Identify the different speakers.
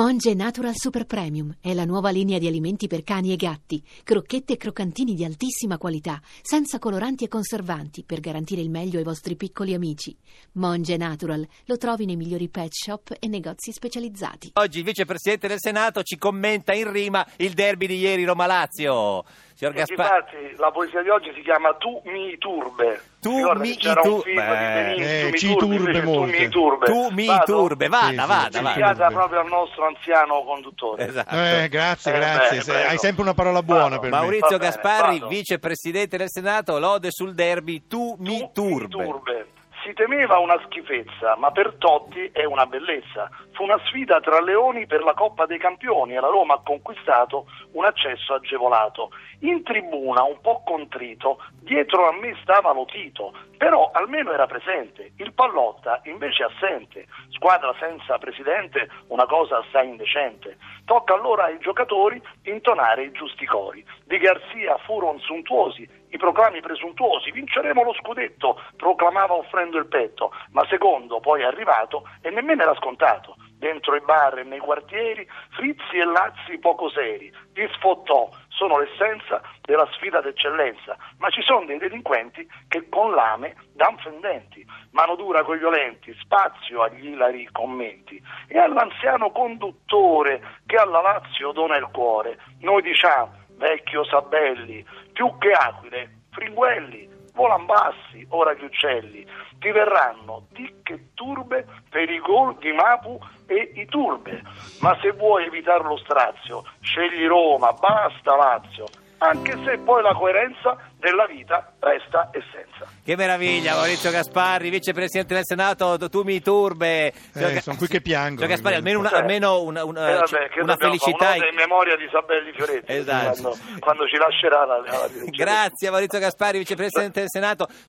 Speaker 1: Monge Natural Super Premium è la nuova linea di alimenti per cani e gatti, crocchette e croccantini di altissima qualità, senza coloranti e conservanti, per garantire il meglio ai vostri piccoli amici. Monge Natural lo trovi nei migliori pet shop e negozi specializzati.
Speaker 2: Oggi il vicepresidente del Senato ci commenta in rima il derby di ieri Roma-Lazio. Signor Gaspar...
Speaker 3: Difatti, la poesia di oggi si chiama Tu mi turbe.
Speaker 2: Tu
Speaker 3: Ricorda
Speaker 2: mi
Speaker 3: che c'era
Speaker 2: tu-
Speaker 3: un film
Speaker 2: Beh,
Speaker 3: di Benigni,
Speaker 4: eh,
Speaker 3: Tu mi
Speaker 4: ci
Speaker 3: turbe,
Speaker 4: turbe molto.
Speaker 3: Tu mi turbe.
Speaker 2: Tu mi
Speaker 3: Vado?
Speaker 2: turbe, vada,
Speaker 4: Sì,
Speaker 2: vada,
Speaker 4: sì,
Speaker 2: vada.
Speaker 4: Turbe.
Speaker 3: proprio al nostro anziano conduttore.
Speaker 2: Esatto.
Speaker 4: Eh, grazie,
Speaker 3: Eh,
Speaker 4: grazie.
Speaker 3: beh,
Speaker 4: hai sempre una parola buona
Speaker 3: Vado.
Speaker 4: per me.
Speaker 2: Maurizio
Speaker 3: Va bene,
Speaker 2: Gasparri,
Speaker 3: vado.
Speaker 2: vicepresidente del Senato, lode sul derby Tu mi
Speaker 3: Tu
Speaker 2: turbe.
Speaker 3: mi turbe. Si temeva una schifezza, ma per Totti è una bellezza. Fu una sfida tra leoni per la Coppa dei Campioni e la Roma ha conquistato un accesso agevolato. In tribuna, un po' contrito, dietro a me stava Lotito, però almeno era presente. Il Pallotta invece assente. Squadra senza presidente, una cosa assai indecente. Tocca allora ai giocatori intonare i giusti cori. Di Garzia furono suntuosi, i proclami presuntuosi, vinceremo lo scudetto, proclamava offrendo il petto, ma secondo poi arrivato e nemmeno era scontato. Dentro i bar e nei quartieri, frizzi e lazzi poco seri, vi sfottò, sono l'essenza della sfida d'eccellenza, ma ci sono dei delinquenti che con lame dan fendenti, mano dura coi violenti, spazio agli ilari commenti e all'anziano conduttore che alla Lazio dona il cuore. Noi diciamo, vecchio Sabelli, più che aquile, fringuelli, volan bassi, ora gli uccelli, ti verranno ticche turbe per i gol di Mapu e i turbe, ma se vuoi evitare lo strazio, scegli Roma, basta Lazio, anche se poi la coerenza della vita resta essenza.
Speaker 2: Che meraviglia, Maurizio Gasparri, vicepresidente del Senato, tu mi turbe. Ga-
Speaker 4: sono qui che.
Speaker 2: Signor Gasparri, almeno una,
Speaker 3: Cioè,
Speaker 2: almeno una, una-
Speaker 3: Eh, vabbè, che
Speaker 2: una felicità.
Speaker 3: Un'ode in memoria di Sabelli Fioretti
Speaker 2: Esatto.
Speaker 3: quando, quando ci lascerà la, la direzione.
Speaker 2: Grazie Maurizio Gasparri, vicepresidente del Senato.